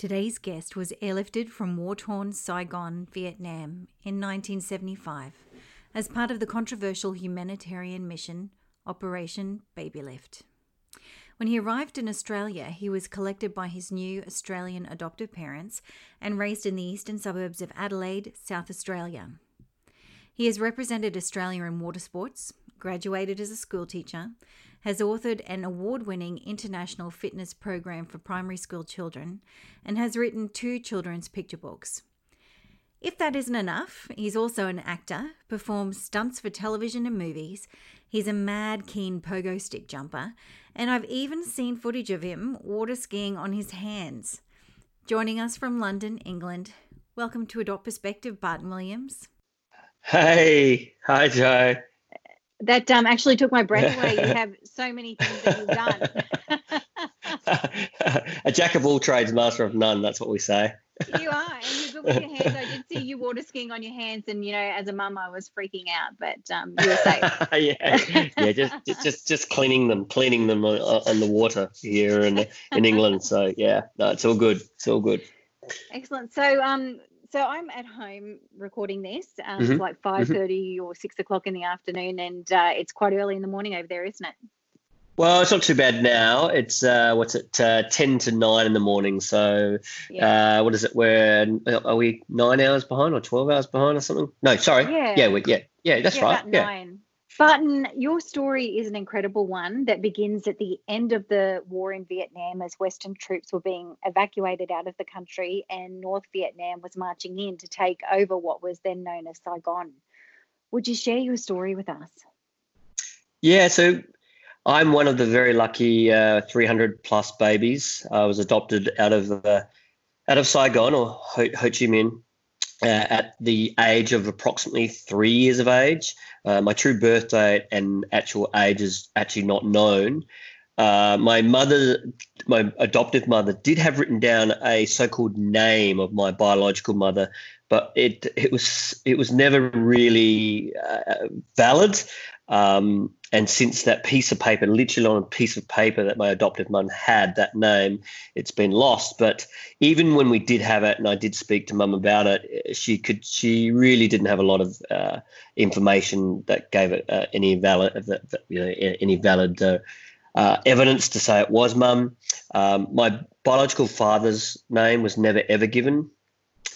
Today's guest was airlifted from war torn Saigon, Vietnam in 1975 as part of the controversial humanitarian mission Operation Babylift. When he arrived in Australia, he was collected by his new Australian adoptive parents and raised in the eastern suburbs of Adelaide, South Australia. He has represented Australia in water sports, graduated as a schoolteacher, has authored an award winning international fitness program for primary school children, and has written two children's picture books. If that isn't enough, he's also an actor, performs stunts for television and movies. He's a mad keen pogo stick jumper, and I've even seen footage of him water skiing on his hands. Joining us from London, England, welcome to Adopt Perspective, Barton Williams. Hey, hi, Jo that um, actually took my breath away. You have so many things that you've done. a jack of all trades, master of none. That's what we say. you are, and you're good with your hands. I did see you water skiing on your hands, and you know, as a mum, I was freaking out, but um, you were safe. yeah, yeah, just, just just just cleaning them, cleaning them on, on the water here in in England. So yeah, no, it's all good. It's all good. Excellent. So um, so I'm at home recording this. Um, mm-hmm. It's like five thirty mm mm-hmm. or six o'clock in the afternoon, and uh, it's quite early in the morning over there, isn't it? Well, it's not too bad now. It's uh, what's it, uh, ten to nine in the morning. So, yeah. uh, what is it? We're are we nine hours behind or twelve hours behind or something? No, sorry. Yeah, yeah, yeah, yeah. That's yeah, right. yeah. Nine. Barton, your story is an incredible one that begins at the end of the war in Vietnam as Western troops were being evacuated out of the country and North Vietnam was marching in to take over what was then known as Saigon. Would you share your story with us? Yeah, so I'm one of the very lucky uh, 300 plus babies. I was adopted out of uh, out of Saigon or Ho, Ho Chi Minh uh, at the age of approximately three years of age. Uh, my true birth date and actual age is actually not known. Uh, my mother, my adoptive mother, did have written down a so-called name of my biological mother, but it it was it was never really uh, valid. Um, and since that piece of paper, literally on a piece of paper that my adoptive mum had that name, it's been lost. But even when we did have it, and I did speak to mum about it, she could she really didn't have a lot of uh, information that gave it uh, any valid you know any valid uh, uh, evidence to say it was mum. Um, my biological father's name was never ever given.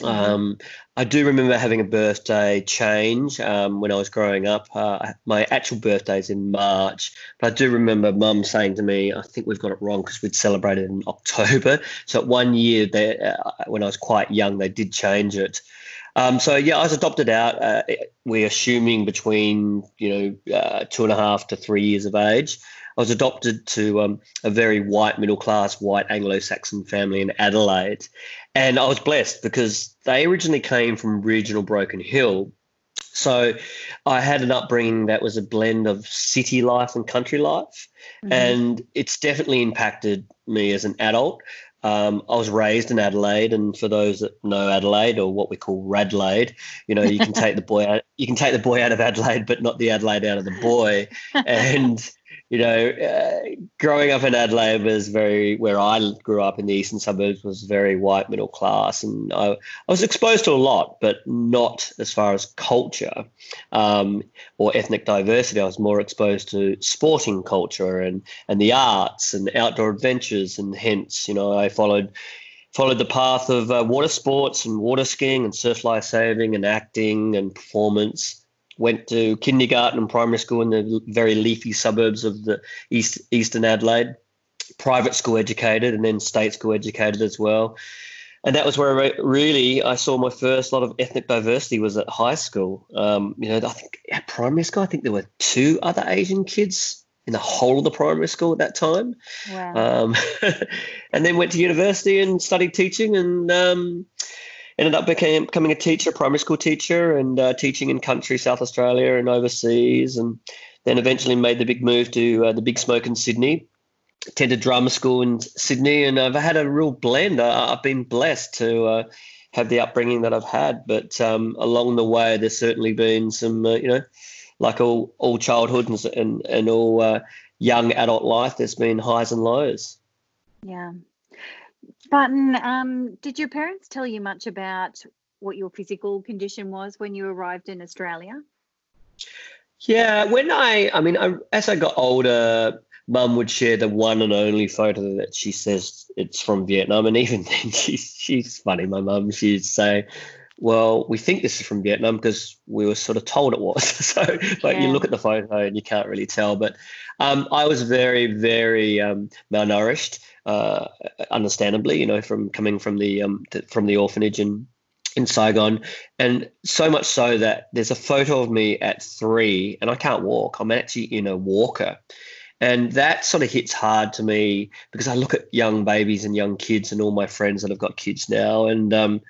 Mm-hmm. Um, I do remember having a birthday change um, when I was growing up. Uh, my actual birthday is in March, but I do remember Mum saying to me, "I think we've got it wrong because we'd celebrated in October." So one year, they, uh, when I was quite young, they did change it. Um, so yeah, I was adopted out. Uh, we're assuming between you know uh, two and a half to three years of age. I was adopted to um, a very white, middle class, white Anglo Saxon family in Adelaide. And I was blessed because they originally came from regional Broken Hill. So I had an upbringing that was a blend of city life and country life. Mm-hmm. And it's definitely impacted me as an adult. Um, I was raised in Adelaide, and for those that know Adelaide or what we call Radlaide, you know, you can take the boy out, you can take the boy out of Adelaide, but not the Adelaide out of the boy. And you know, uh, growing up in Adelaide was very, where I grew up in the eastern suburbs was very white middle class. And I, I was exposed to a lot, but not as far as culture um, or ethnic diversity. I was more exposed to sporting culture and, and the arts and outdoor adventures. And hence, you know, I followed followed the path of uh, water sports and water skiing and surf life saving and acting and performance. Went to kindergarten and primary school in the very leafy suburbs of the east eastern Adelaide. Private school educated and then state school educated as well. And that was where I really I saw my first lot of ethnic diversity was at high school. Um, you know, I think at primary school, I think there were two other Asian kids in the whole of the primary school at that time. Wow. Um, and then went to university and studied teaching and um, ended up became, becoming a teacher, primary school teacher, and uh, teaching in country South Australia and overseas. And then eventually made the big move to uh, the Big Smoke in Sydney. Attended drama school in Sydney, and I've had a real blend. I, have been blessed to uh, have the upbringing that I've had, but um, along the way, there's certainly been some, uh, you know, like all all childhood and and, and all uh, young adult life, there's been highs and lows. Yeah. Barton, um, did your parents tell you much about what your physical condition was when you arrived in Australia? Yeah, when I, I mean, I, as I got older, Mum would share the one and only photo that she says it's from Vietnam, and even then, she's she's funny. My mum, she'd say, well, we think this is from Vietnam because we were sort of told it was. so, but yeah. you look at the photo and you can't really tell. But um, I was very, very um, malnourished, uh, understandably, you know, from coming from the um, from the orphanage in in Saigon, and so much so that there's a photo of me at three, and I can't walk. I'm actually in a walker. And that sort of hits hard to me because I look at young babies and young kids and all my friends that have got kids now, and um,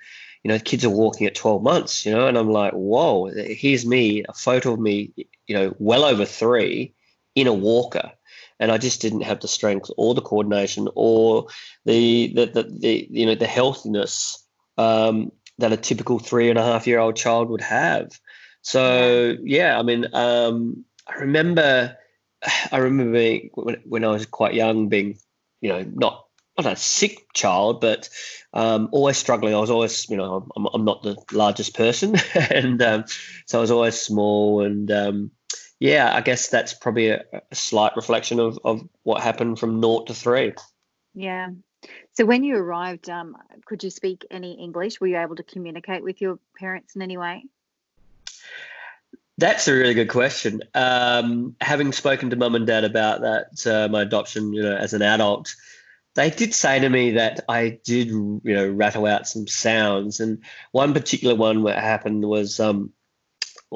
you know, kids are walking at 12 months, you know, and I'm like, whoa, here's me, a photo of me, you know, well over three in a walker. And I just didn't have the strength or the coordination or the, the, the, the you know, the healthiness um, that a typical three and a half year old child would have. So, yeah, I mean, um, I remember, I remember being, when, when I was quite young, being, you know, not not a sick child, but um, always struggling. I was always, you know, I'm, I'm not the largest person, and um, so I was always small. And um, yeah, I guess that's probably a, a, slight reflection of of what happened from naught to three. Yeah. So when you arrived, um, could you speak any English? Were you able to communicate with your parents in any way? That's a really good question. Um, having spoken to mum and dad about that, uh, my adoption, you know, as an adult, they did say to me that I did, you know, rattle out some sounds, and one particular one that happened was, um,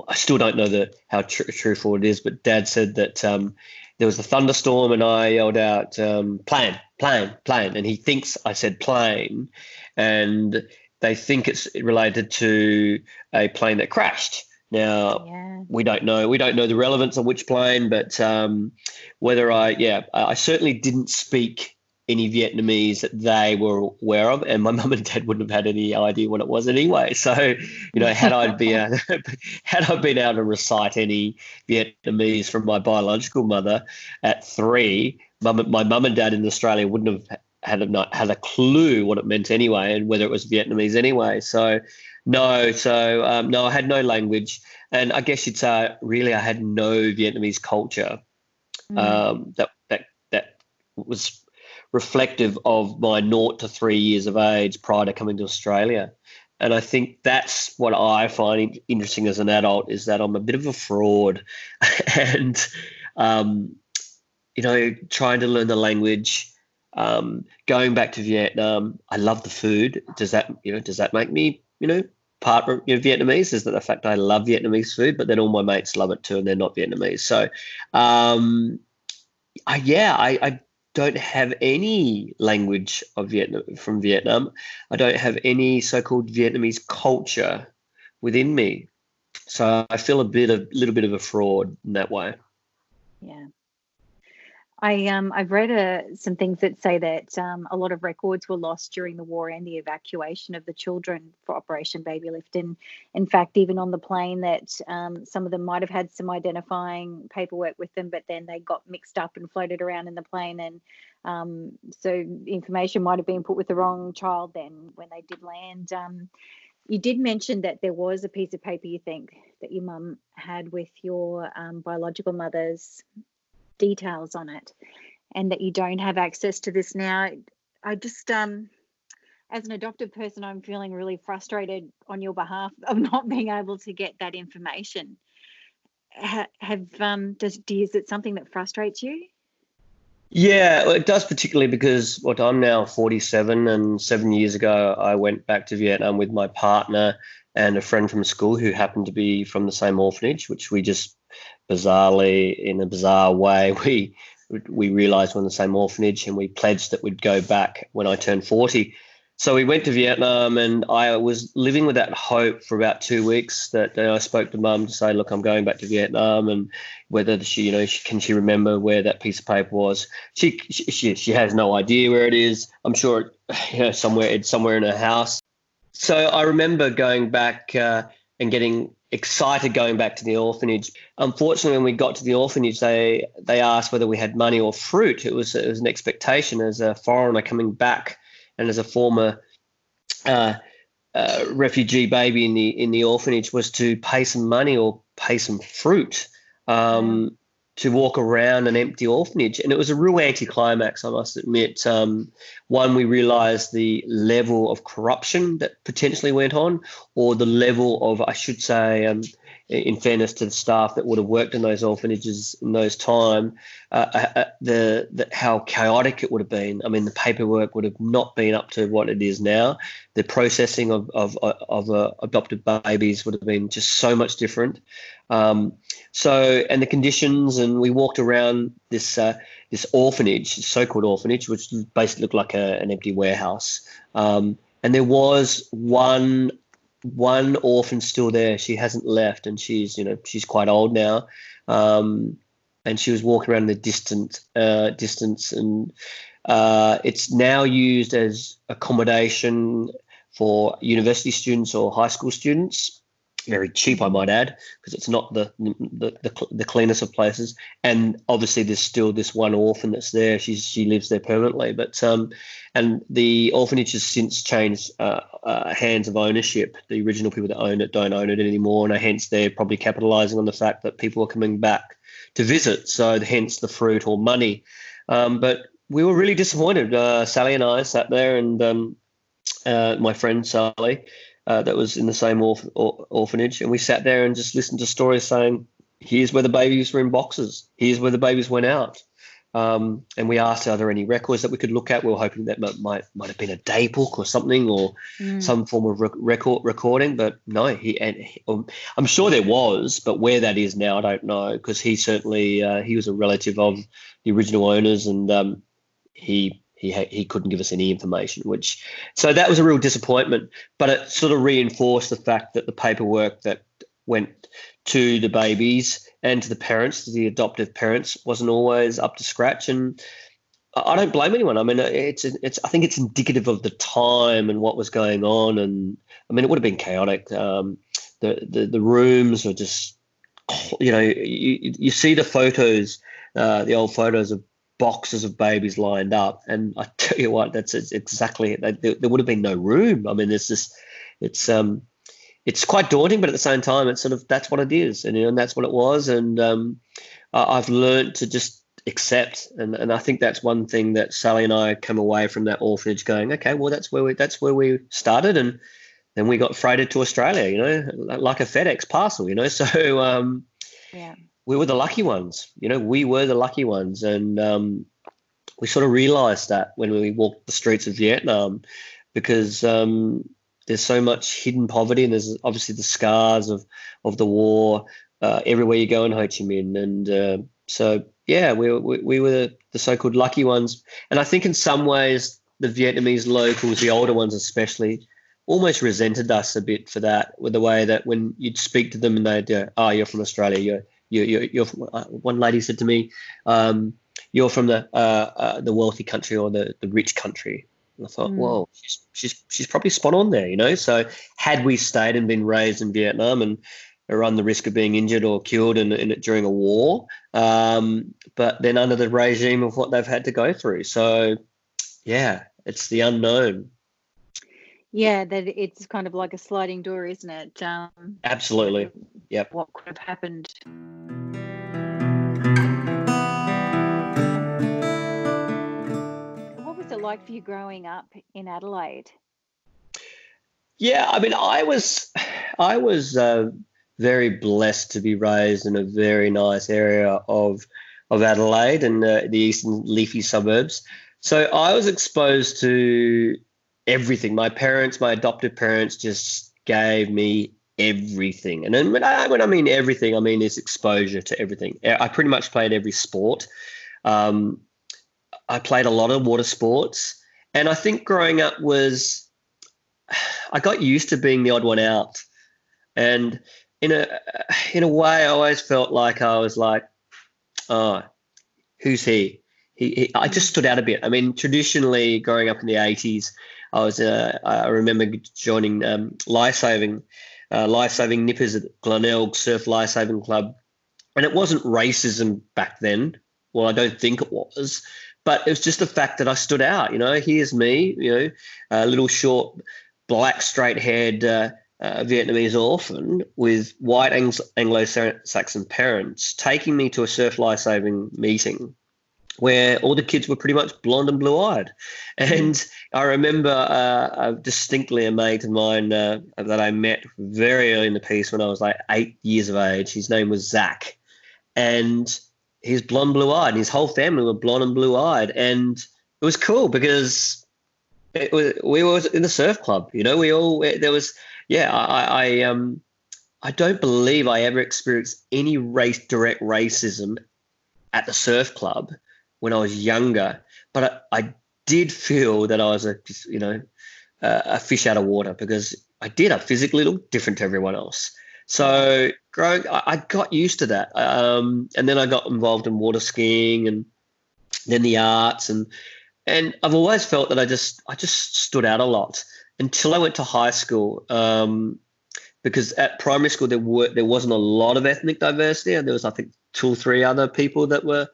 I still don't know the how tr- truthful it is, but Dad said that um, there was a thunderstorm, and I yelled out, um, "Plane, plane, plane," and he thinks I said plane, and they think it's related to a plane that crashed. Now yeah. we don't know. We don't know the relevance of which plane, but um, whether I, yeah, I certainly didn't speak any Vietnamese that they were aware of, and my mum and dad wouldn't have had any idea what it was anyway. So, you know, had I been had I been able to recite any Vietnamese from my biological mother at three, mum, my mum and dad in Australia wouldn't have had a had a clue what it meant anyway, and whether it was Vietnamese anyway. So, no, so um, no, I had no language, and I guess you'd say really I had no Vietnamese culture. Mm. Um, that that that was reflective of my naught to three years of age prior to coming to Australia. And I think that's what I find interesting as an adult is that I'm a bit of a fraud, and um, you know, trying to learn the language. Um, going back to Vietnam, I love the food. Does that you know? Does that make me you know part of you know, Vietnamese? Is that the fact I love Vietnamese food, but then all my mates love it too, and they're not Vietnamese. So, um, I, yeah, I, I don't have any language of Vietnam from Vietnam. I don't have any so-called Vietnamese culture within me. So I feel a bit of little bit of a fraud in that way. Yeah. I um I've read uh, some things that say that um, a lot of records were lost during the war and the evacuation of the children for Operation Baby Lift. And in fact, even on the plane, that um, some of them might have had some identifying paperwork with them, but then they got mixed up and floated around in the plane, and um, so information might have been put with the wrong child then when they did land. Um, you did mention that there was a piece of paper you think that your mum had with your um, biological mother's details on it and that you don't have access to this now i just um as an adopted person, I'm feeling really frustrated on your behalf of not being able to get that information. Ha- have um, does is it something that frustrates you? Yeah, well, it does particularly because what I'm now 47, and seven years ago I went back to Vietnam with my partner and a friend from school who happened to be from the same orphanage, which we just bizarrely, in a bizarre way, we we realised we're in the same orphanage, and we pledged that we'd go back when I turned 40. So we went to Vietnam, and I was living with that hope for about two weeks. That I spoke to Mum to say, "Look, I'm going back to Vietnam," and whether she, you know, she, can she remember where that piece of paper was? She, she, she has no idea where it is. I'm sure, you know, somewhere it's somewhere in her house. So I remember going back uh, and getting excited going back to the orphanage. Unfortunately, when we got to the orphanage, they they asked whether we had money or fruit. It was it was an expectation as a foreigner coming back and as a former uh, uh, refugee baby in the in the orphanage was to pay some money or pay some fruit um, to walk around an empty orphanage, and it was a real anticlimax. I must admit. Um, one, we realised the level of corruption that potentially went on, or the level of, I should say, um, in fairness to the staff that would have worked in those orphanages in those time, uh, uh, uh, the, the how chaotic it would have been. I mean, the paperwork would have not been up to what it is now. The processing of of of uh, adopted babies would have been just so much different. Um, so, and the conditions, and we walked around this uh, this orphanage, so-called orphanage, which basically looked like a, an empty warehouse. Um, and there was one one orphan still there. She hasn't left, and she's you know she's quite old now. Um, and she was walking around in the distant uh, distance, and uh, it's now used as accommodation for university students or high school students very cheap, I might add, because it's not the, the the, the cleanest of places. And obviously, there's still this one orphan that's there. She's she lives there permanently. But um, and the orphanage has since changed uh, uh, hands of ownership. The original people that own it don't own it anymore, and hence they're probably capitalising on the fact that people are coming back to visit. So hence the fruit or money. Um, but we were really disappointed. Uh, Sally and I sat there, and um, uh, my friend Sally uh, that was in the same orph- or- orphanage, and we sat there and just listened to stories saying, "Here's where the babies were in boxes. Here's where the babies went out." Um, and we asked, "Are there any records that we could look at?" We were hoping that might might, might have been a day book or something, or mm. some form of rec- record recording. But no, he and he, um, I'm sure there was, but where that is now, I don't know, because he certainly uh, he was a relative of the original owners, and um, he he he couldn't give us any information, which so that was a real disappointment. But it sort of reinforced the fact that the paperwork that went to the babies and to the parents, to the adoptive parents, wasn't always up to scratch. And I don't blame anyone. I mean, it's it's I think it's indicative of the time and what was going on. And I mean, it would have been chaotic. Um, the, the the rooms were just, you know, you you see the photos, uh, the old photos of boxes of babies lined up. And I tell you what, that's exactly it. There, there would have been no room. I mean, there's just, it's, um, it's quite daunting, but at the same time, it's sort of, that's what it is. And, you know, and that's what it was. And um, I've learned to just accept. And, and I think that's one thing that Sally and I come away from that orphanage going, okay, well, that's where we, that's where we started. And then we got freighted to Australia, you know, like a FedEx parcel, you know? So, um, yeah we were the lucky ones. You know, we were the lucky ones, and um, we sort of realised that when we walked the streets of Vietnam, because um, there's so much hidden poverty, and there's obviously the scars of of the war uh, everywhere you go in Ho Chi Minh, and uh, so yeah, we, we we were the so-called lucky ones, and I think in some ways the Vietnamese locals, the older ones especially, almost resented us a bit for that, with the way that when you'd speak to them and they'd, uh, oh, you're from Australia, you're you, you're, you're uh, one lady said to me, um, "You're from the uh, uh, the wealthy country or the, the rich country." And I thought, mm. "Whoa, she's, she's she's probably spot on there." You know, so had we stayed and been raised in Vietnam and run the risk of being injured or killed in, in during a war, um, but then under the regime of what they've had to go through, so yeah, it's the unknown. Yeah, that it's kind of like a sliding door, isn't it? Um, Absolutely. Yep. What could have happened? What was it like for you growing up in Adelaide? Yeah, I mean, I was, I was uh, very blessed to be raised in a very nice area of of Adelaide and uh, the eastern leafy suburbs. So I was exposed to everything. My parents, my adopted parents, just gave me everything. And when I, when I mean everything, I mean this exposure to everything. I pretty much played every sport. Um, I played a lot of water sports, and I think growing up was I got used to being the odd one out, and in a in a way, I always felt like I was like, oh, who's he? He, he I just stood out a bit. I mean, traditionally, growing up in the '80s, I was uh, I remember joining um, life saving uh, life saving nippers at Glenelg Surf Life Saving Club, and it wasn't racism back then. Well, I don't think it was, but it was just the fact that I stood out. You know, here's me, you know, a little short, black, straight-haired uh, uh, Vietnamese orphan with white Anglo-Saxon parents taking me to a surf life-saving meeting where all the kids were pretty much blonde and blue-eyed. And I remember uh, distinctly a mate of mine uh, that I met very early in the piece when I was like eight years of age. His name was Zach, and he's blonde, blue-eyed. And his whole family were blonde and blue-eyed, and it was cool because it was, we were in the surf club. You know, we all there was yeah. I, I um I don't believe I ever experienced any race direct racism at the surf club when I was younger, but I, I did feel that I was a you know a fish out of water because I did. I physically looked different to everyone else. So growing, I, I got used to that, um, and then I got involved in water skiing and then the arts and and I've always felt that I just I just stood out a lot until I went to high school. Um, because at primary school there were there wasn't a lot of ethnic diversity, and there was I think two or three other people that were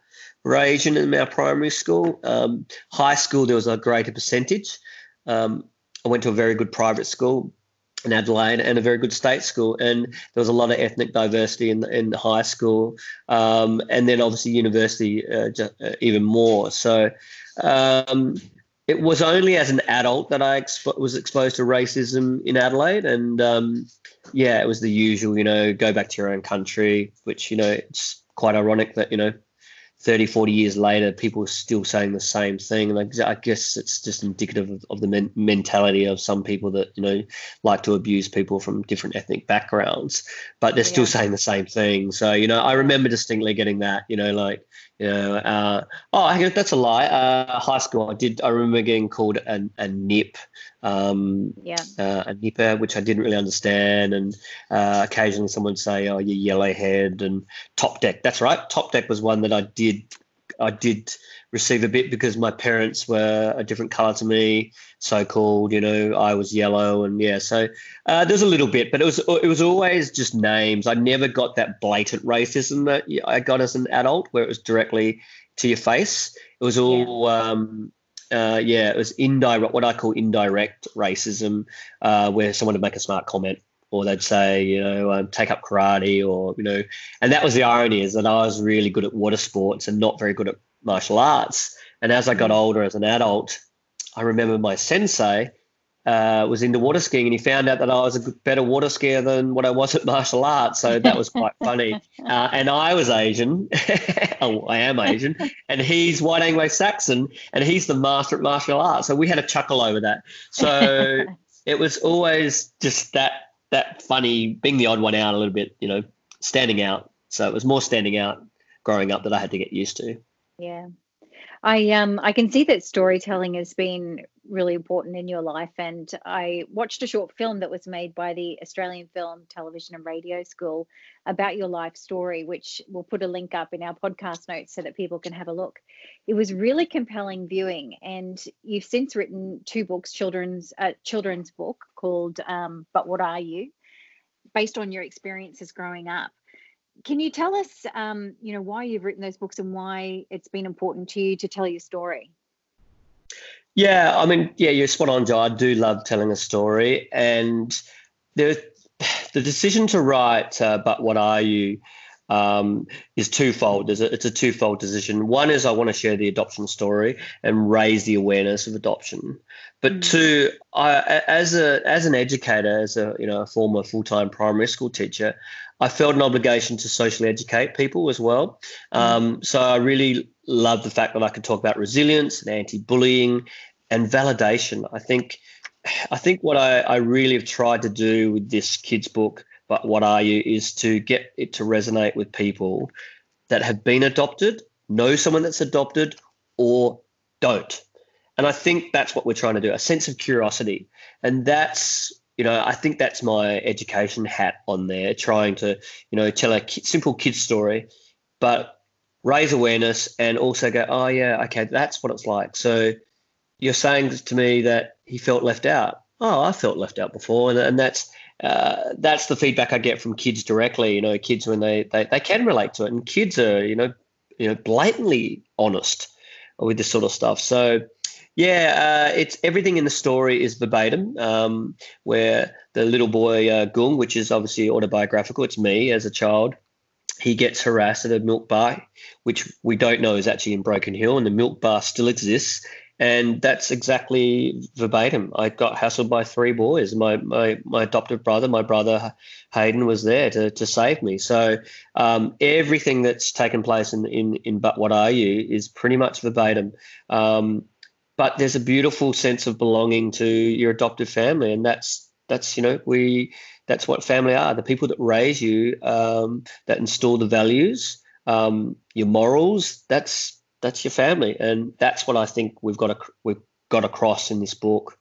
Asian in our primary school. Um, high school, there was a greater percentage. Um, I went to a very good private school in Adelaide and a very good state school, and there was a lot of ethnic diversity in in high school, um, and then obviously university uh, just, uh, even more. So. Um, it was only as an adult that I expo- was exposed to racism in Adelaide, and um, yeah, it was the usual, you know, go back to your own country, which you know it's quite ironic that you know 30, 40 years later, people are still saying the same thing. And I, guess it's just indicative of, of the men- mentality of some people that, you know, like to abuse people from different ethnic backgrounds, but they're yeah. still saying the same thing. So, you know, I remember distinctly getting that, you know, like, you know, uh, oh, that's a lie. Uh, high school, I did, I remember getting called a, a nip um, yeah. uh, a nipper, which I didn't really understand. And uh, occasionally someone would say, "Oh, you yellowhead," and top deck. That's right. Top deck was one that I did. I did receive a bit because my parents were a different color to me, so called. You know, I was yellow, and yeah. So uh, there's a little bit, but it was it was always just names. I never got that blatant racism that I got as an adult, where it was directly to your face. It was all yeah. um, uh, yeah, it was indirect, what I call indirect racism, uh, where someone would make a smart comment or they'd say, you know, um, take up karate or, you know, and that was the irony is that I was really good at water sports and not very good at martial arts. And as I got mm. older as an adult, I remember my sensei uh, was into water skiing and he found out that I was a better water skier than what I was at martial arts. So that was quite funny. Uh, and I was Asian. oh, I am Asian. And he's white Anglo Saxon and he's the master at martial arts. So we had a chuckle over that. So it was always just that that funny, being the odd one out a little bit, you know, standing out. So it was more standing out growing up that I had to get used to. Yeah. I um I can see that storytelling has been really important in your life and I watched a short film that was made by the Australian Film, Television and Radio School about your life story which we'll put a link up in our podcast notes so that people can have a look. It was really compelling viewing and you've since written two books children's uh, children's book called um, But What Are You based on your experiences growing up can you tell us, um, you know, why you've written those books and why it's been important to you to tell your story? Yeah, I mean, yeah, you're spot on, Jo. I do love telling a story, and the the decision to write uh, "But What Are You" um, is twofold. There's a, it's a twofold decision. One is I want to share the adoption story and raise the awareness of adoption. But mm. two, I, as a as an educator, as a you know a former full time primary school teacher, I felt an obligation to socially educate people as well. Mm. Um, so I really love the fact that I could talk about resilience and anti bullying and validation. I think I think what I, I really have tried to do with this kids book but what are you is to get it to resonate with people that have been adopted, know someone that's adopted, or don't. And I think that's what we're trying to do a sense of curiosity. And that's, you know, I think that's my education hat on there, trying to, you know, tell a simple kid story, but raise awareness and also go, oh, yeah, okay, that's what it's like. So you're saying to me that he felt left out. Oh, I felt left out before. And, and that's, uh, that's the feedback I get from kids directly. You know, kids when they, they they can relate to it, and kids are you know you know blatantly honest with this sort of stuff. So yeah, uh, it's everything in the story is verbatim. Um, where the little boy uh, Gung, which is obviously autobiographical, it's me as a child. He gets harassed at a milk bar, which we don't know is actually in Broken Hill, and the milk bar still exists and that's exactly verbatim. I got hassled by three boys. My my my adopted brother, my brother Hayden, was there to to save me. So um, everything that's taken place in in in But What Are You is pretty much verbatim. Um, but there's a beautiful sense of belonging to your adopted family, and that's that's you know we that's what family are. The people that raise you, um, that install the values, um, your morals. That's that's your family, and that's what I think we've got to, we've got across in this book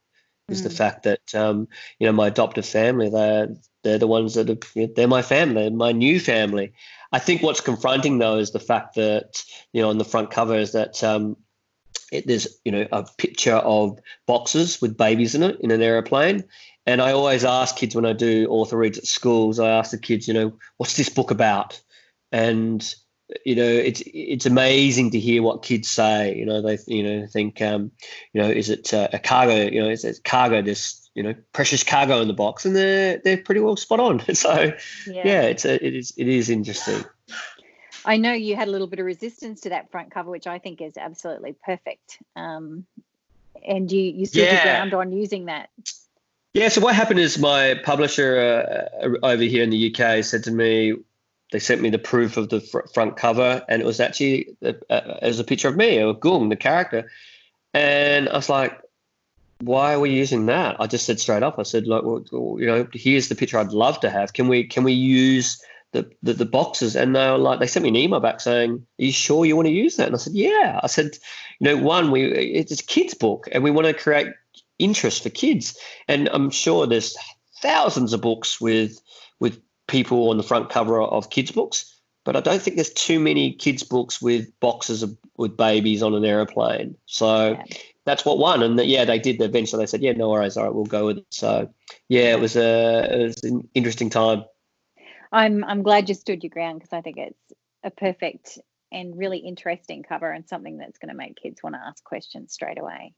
is mm. the fact that um, you know my adoptive family they're they're the ones that are, they're my family, my new family. I think what's confronting though is the fact that you know on the front cover is that um, it, there's you know a picture of boxes with babies in it in an aeroplane. And I always ask kids when I do author reads at schools, I ask the kids, you know, what's this book about? And you know, it's it's amazing to hear what kids say. You know, they you know think, um, you know, is it uh, a cargo? You know, is it cargo? This you know, precious cargo in the box, and they're they're pretty well spot on. So, yeah, yeah it's a, it is it is interesting. I know you had a little bit of resistance to that front cover, which I think is absolutely perfect. Um, and you you stood yeah. ground on using that. Yeah. So what happened is my publisher uh, over here in the UK said to me, they sent me the proof of the fr- front cover, and it was actually uh, as a picture of me, or Gung, the character. And I was like, why are we using that? I just said straight up. I said, like, well, you know, here's the picture I'd love to have. Can we can we use the, the, the boxes? And they were like, they sent me an email back saying, "Are you sure you want to use that?" And I said, "Yeah." I said, you know, one, we it's a kids book, and we want to create interest for kids. And I'm sure there's thousands of books with with people on the front cover of kids' books, but I don't think there's too many kids' books with boxes of, with babies on an aeroplane. So yeah. that's what won. And the, yeah, they did. Eventually, they said, "Yeah, no worries. All right, we'll go with it." So yeah, it was a it was an interesting time. I'm I'm glad you stood your ground because I think it's a perfect and really interesting cover and something that's going to make kids want to ask questions straight away.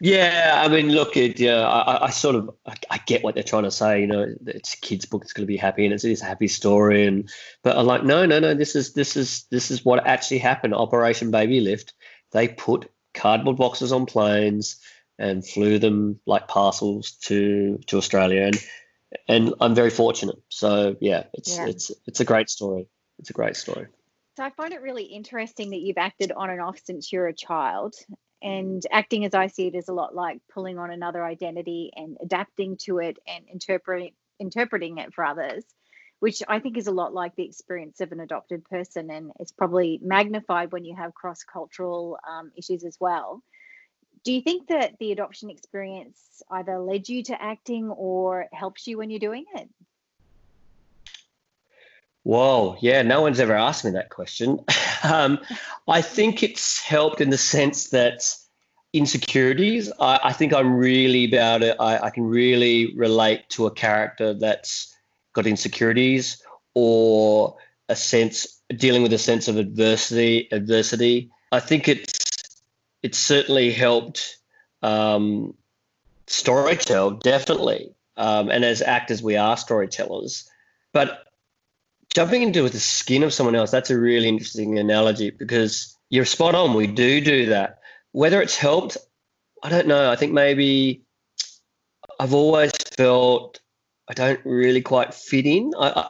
Yeah, I mean, look, it, yeah, I, I sort of I, I, get what they're trying to say. You know, it's a kids' book; it's going to be happy, and it's, it's a happy story. And but I'm like, no, no, no. This is this is this is what actually happened. Operation Baby Lift. They put cardboard boxes on planes and flew them like parcels to to Australia, and and I'm very fortunate. So yeah, it's yeah. it's it's a great story. It's a great story. So I find it really interesting that you've acted on and off since you're a child, and acting as I see it is a lot like pulling on another identity and adapting to it and interpreting interpreting it for others, which I think is a lot like the experience of an adopted person, and it's probably magnified when you have cross cultural um, issues as well. Do you think that the adoption experience either led you to acting or helps you when you're doing it? Whoa, yeah, no one's ever asked me that question. um, I think it's helped in the sense that insecurities, I, I think I'm really about it. I, I, can really relate to a character that's got insecurities or a sense dealing with a sense of adversity. Adversity. I think it's it's certainly helped um, storytell definitely. Um, and as actors, we are storytellers. But jumping into with the skin of someone else, that's a really interesting analogy because you're spot on. We do do that. Whether it's helped, I don't know. I think maybe I've always felt I don't really quite fit in. I,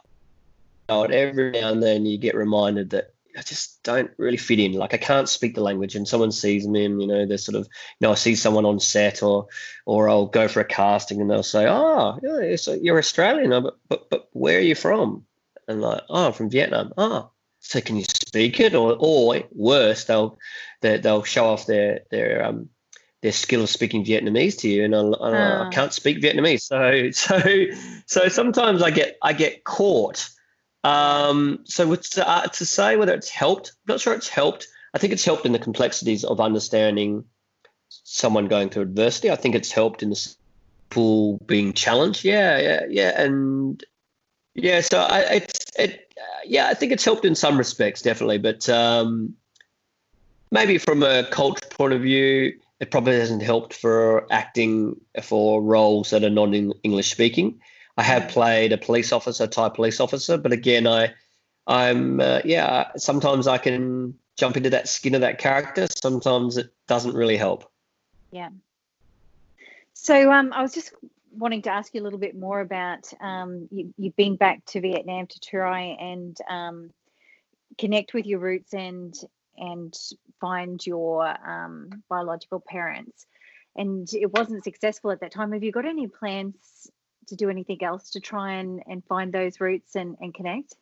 I every now and then you get reminded that I just don't really fit in. Like I can't speak the language, and someone sees me, and you know, they're sort of, you know, I see someone on set, or, or I'll go for a casting, and they'll say, "Oh, yeah, so you're Australian, uh, but but but where are you from?" And like, "Oh, I'm from Vietnam." Oh, so can you speak it? Or or worse, they'll they, they'll show off their their um their skill of speaking Vietnamese to you, and I, I, I can't speak Vietnamese. So so so sometimes I get I get caught um, so to, uh, to say whether it's helped, I'm not sure it's helped. I think it's helped in the complexities of understanding someone going through adversity. I think it's helped in the pool being challenged. Yeah, yeah, yeah, and yeah. So I, it's it. Uh, yeah, I think it's helped in some respects, definitely. But um, maybe from a culture point of view, it probably hasn't helped for acting for roles that are non-English speaking. I have played a police officer, Thai police officer, but again, I, I'm uh, yeah. Sometimes I can jump into that skin of that character. Sometimes it doesn't really help. Yeah. So um, I was just wanting to ask you a little bit more about um, you, have been back to Vietnam to try and um, connect with your roots and and find your um, biological parents, and it wasn't successful at that time. Have you got any plans to do anything else to try and, and find those roots and, and connect?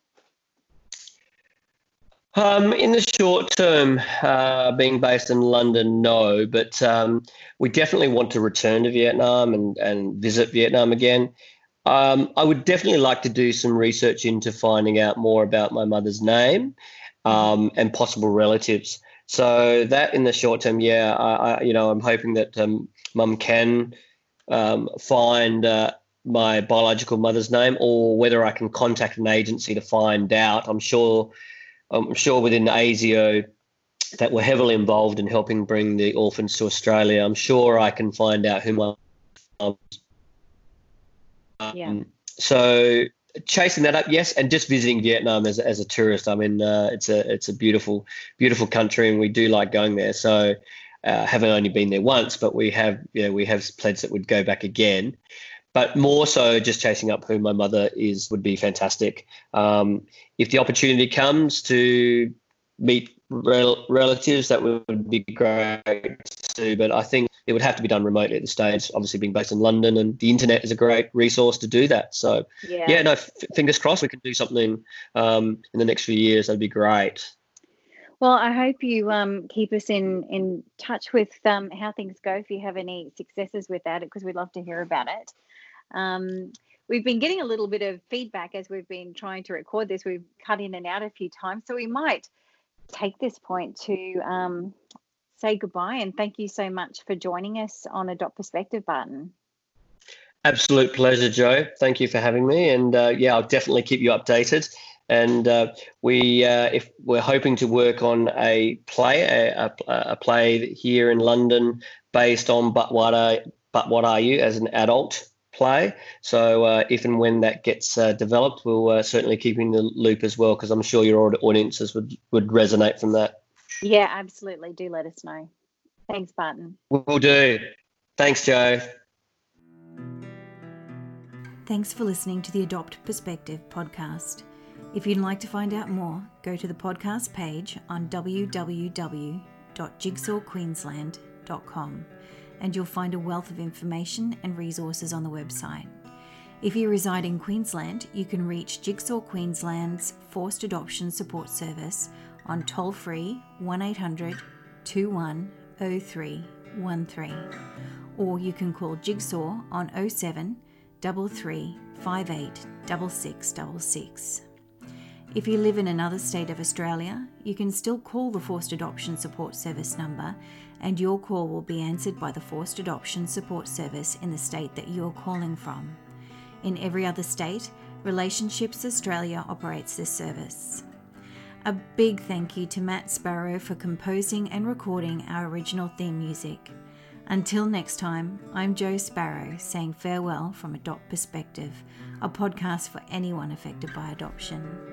Um, in the short term, uh, being based in London, no, but um, we definitely want to return to Vietnam and, and visit Vietnam again. Um, I would definitely like to do some research into finding out more about my mother's name um, and possible relatives. So that in the short term, yeah, I, I you know, I'm hoping that um, mum can um, find uh, my biological mother's name or whether I can contact an agency to find out. I'm sure I'm sure within ASIO that we're heavily involved in helping bring the orphans to Australia. I'm sure I can find out who my um, yeah. so chasing that up, yes, and just visiting Vietnam as, as a tourist. I mean, uh, it's a it's a beautiful beautiful country, and we do like going there. So, uh, haven't only been there once, but we have you know we have pledged that we'd go back again but more so just chasing up who my mother is would be fantastic. Um, if the opportunity comes to meet rel- relatives, that would be great too. But I think it would have to be done remotely at the stage. Obviously, being based in London, and the internet is a great resource to do that. So yeah, yeah no, f- fingers crossed we can do something um, in the next few years. That'd be great. Well, I hope you um, keep us in in touch with um, how things go. If you have any successes with that, because we'd love to hear about it. Um, we've been getting a little bit of feedback as we've been trying to record this. We've cut in and out a few times, so we might take this point to um, say goodbye and thank you so much for joining us on Adopt Perspective, Barton. Absolute pleasure, Jo. Thank you for having me, and uh, yeah, I'll definitely keep you updated. And uh, we, uh, if we're hoping to work on a play, a, a, a play here in London based on "But What Are But What Are You" as an adult play. So uh, if and when that gets uh, developed, we'll uh, certainly keep in the loop as well, because I'm sure your audiences would, would resonate from that. Yeah, absolutely. Do let us know. Thanks, Barton. We'll do. Thanks, Jo. Thanks for listening to the Adopt Perspective podcast. If you'd like to find out more, go to the podcast page on www.jigsawqueensland.com and you'll find a wealth of information and resources on the website. If you reside in Queensland, you can reach Jigsaw Queensland's Forced Adoption Support Service on toll free 1800 210313 or you can call Jigsaw on 07 33 58 6666. If you live in another state of Australia, you can still call the Forced Adoption Support Service number and your call will be answered by the Forced Adoption Support Service in the state that you're calling from. In every other state, Relationships Australia operates this service. A big thank you to Matt Sparrow for composing and recording our original theme music. Until next time, I'm Jo Sparrow saying farewell from Adopt Perspective, a podcast for anyone affected by adoption.